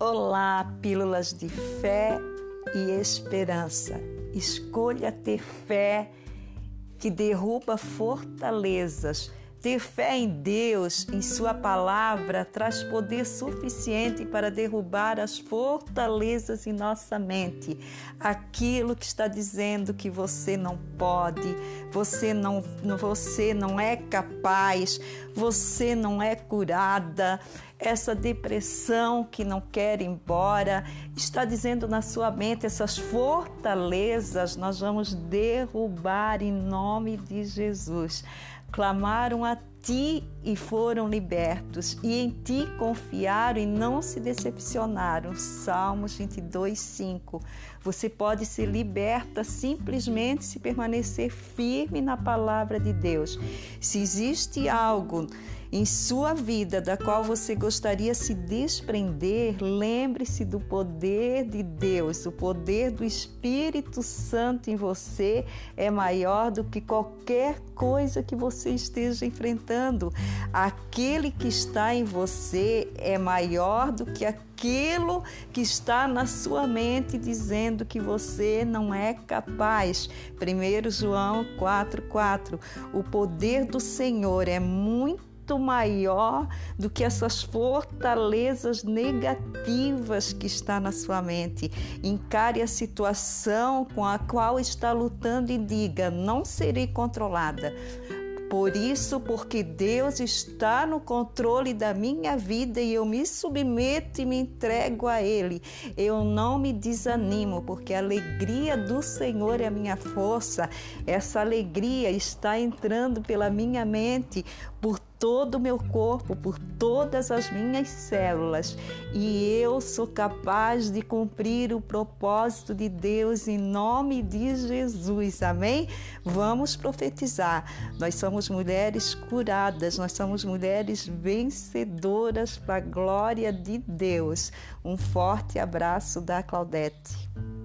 Olá, pílulas de fé e esperança. Escolha ter fé que derruba fortalezas ter fé em Deus, em Sua palavra, traz poder suficiente para derrubar as fortalezas em nossa mente. Aquilo que está dizendo que você não pode, você não, você não é capaz, você não é curada. Essa depressão que não quer ir embora, está dizendo na sua mente essas fortalezas, nós vamos derrubar em nome de Jesus clamaram a ti e foram libertos, e em ti confiaram e não se decepcionaram. Salmos 22, 5. Você pode ser liberta simplesmente se permanecer firme na palavra de Deus. Se existe algo em sua vida da qual você gostaria se desprender, lembre-se do poder de Deus. O poder do Espírito Santo em você é maior do que qualquer coisa que você esteja enfrentando. Aquele que está em você é maior do que aquilo que está na sua mente dizendo que você não é capaz. 1 João 4:4. O poder do Senhor é muito maior do que essas fortalezas negativas que está na sua mente. Encare a situação com a qual está lutando e diga: não serei controlada. Por isso, porque Deus está no controle da minha vida e eu me submeto e me entrego a Ele, eu não me desanimo, porque a alegria do Senhor é a minha força. Essa alegria está entrando pela minha mente, por todo o meu corpo, por todas as minhas células, e eu sou capaz de cumprir o propósito de Deus em nome de Jesus. Amém? Vamos profetizar. Nós somos mulheres curadas, nós somos mulheres vencedoras para a glória de Deus. Um forte abraço da Claudete.